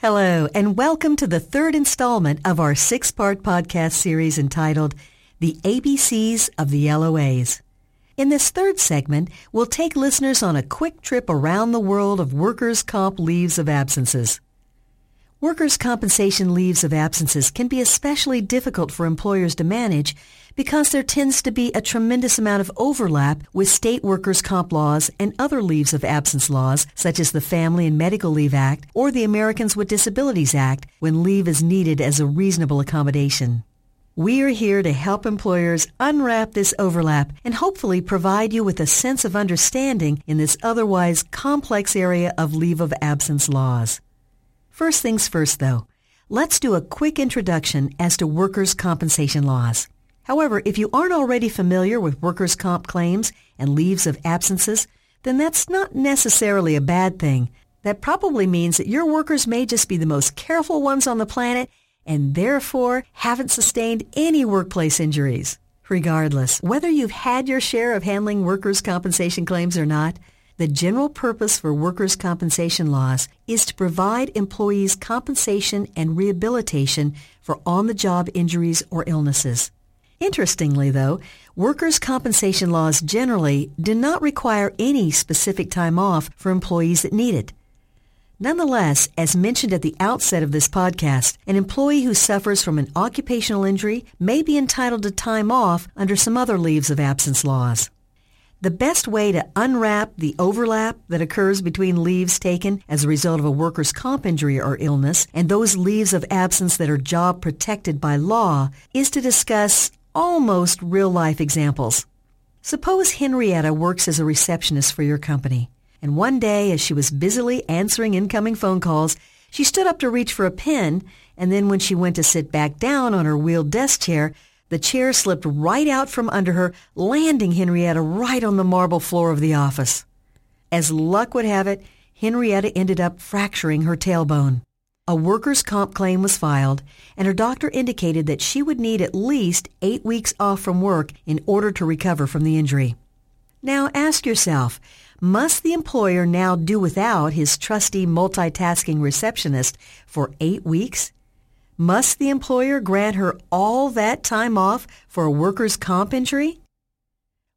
Hello, and welcome to the third installment of our six-part podcast series entitled The ABCs of the LOAs. In this third segment, we'll take listeners on a quick trip around the world of workers' comp leaves of absences. Workers' compensation leaves of absences can be especially difficult for employers to manage because there tends to be a tremendous amount of overlap with state workers' comp laws and other leaves of absence laws, such as the Family and Medical Leave Act or the Americans with Disabilities Act, when leave is needed as a reasonable accommodation. We are here to help employers unwrap this overlap and hopefully provide you with a sense of understanding in this otherwise complex area of leave of absence laws. First things first, though. Let's do a quick introduction as to workers' compensation laws. However, if you aren't already familiar with workers' comp claims and leaves of absences, then that's not necessarily a bad thing. That probably means that your workers may just be the most careful ones on the planet and therefore haven't sustained any workplace injuries. Regardless, whether you've had your share of handling workers' compensation claims or not, the general purpose for workers' compensation laws is to provide employees compensation and rehabilitation for on-the-job injuries or illnesses. Interestingly, though, workers' compensation laws generally do not require any specific time off for employees that need it. Nonetheless, as mentioned at the outset of this podcast, an employee who suffers from an occupational injury may be entitled to time off under some other leaves of absence laws. The best way to unwrap the overlap that occurs between leaves taken as a result of a worker's comp injury or illness and those leaves of absence that are job protected by law is to discuss almost real-life examples. Suppose Henrietta works as a receptionist for your company, and one day as she was busily answering incoming phone calls, she stood up to reach for a pen, and then when she went to sit back down on her wheeled desk chair, the chair slipped right out from under her, landing Henrietta right on the marble floor of the office. As luck would have it, Henrietta ended up fracturing her tailbone. A workers' comp claim was filed, and her doctor indicated that she would need at least eight weeks off from work in order to recover from the injury. Now ask yourself, must the employer now do without his trusty multitasking receptionist for eight weeks? Must the employer grant her all that time off for a workers' comp injury?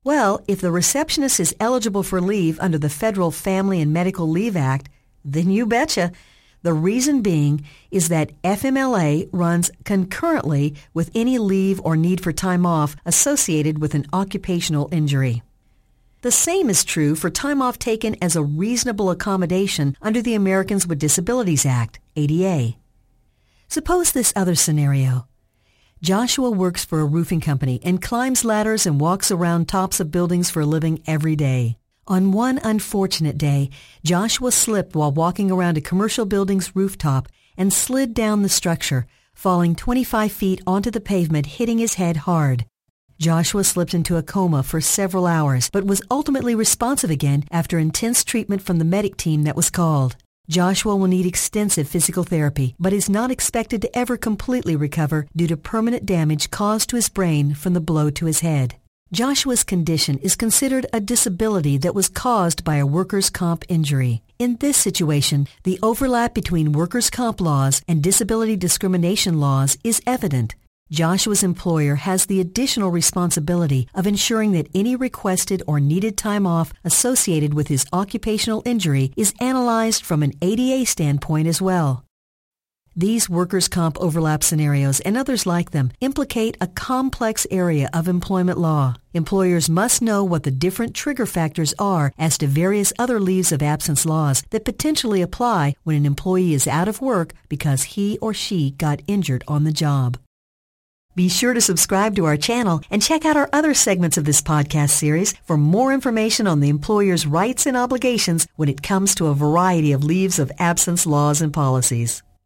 Well, if the receptionist is eligible for leave under the Federal Family and Medical Leave Act, then you betcha. The reason being is that FMLA runs concurrently with any leave or need for time off associated with an occupational injury. The same is true for time off taken as a reasonable accommodation under the Americans with Disabilities Act, ADA. Suppose this other scenario. Joshua works for a roofing company and climbs ladders and walks around tops of buildings for a living every day. On one unfortunate day, Joshua slipped while walking around a commercial building's rooftop and slid down the structure, falling 25 feet onto the pavement, hitting his head hard. Joshua slipped into a coma for several hours, but was ultimately responsive again after intense treatment from the medic team that was called. Joshua will need extensive physical therapy, but is not expected to ever completely recover due to permanent damage caused to his brain from the blow to his head. Joshua's condition is considered a disability that was caused by a workers' comp injury. In this situation, the overlap between workers' comp laws and disability discrimination laws is evident. Joshua's employer has the additional responsibility of ensuring that any requested or needed time off associated with his occupational injury is analyzed from an ADA standpoint as well. These workers' comp overlap scenarios and others like them implicate a complex area of employment law. Employers must know what the different trigger factors are as to various other leaves of absence laws that potentially apply when an employee is out of work because he or she got injured on the job. Be sure to subscribe to our channel and check out our other segments of this podcast series for more information on the employer's rights and obligations when it comes to a variety of leaves of absence laws and policies.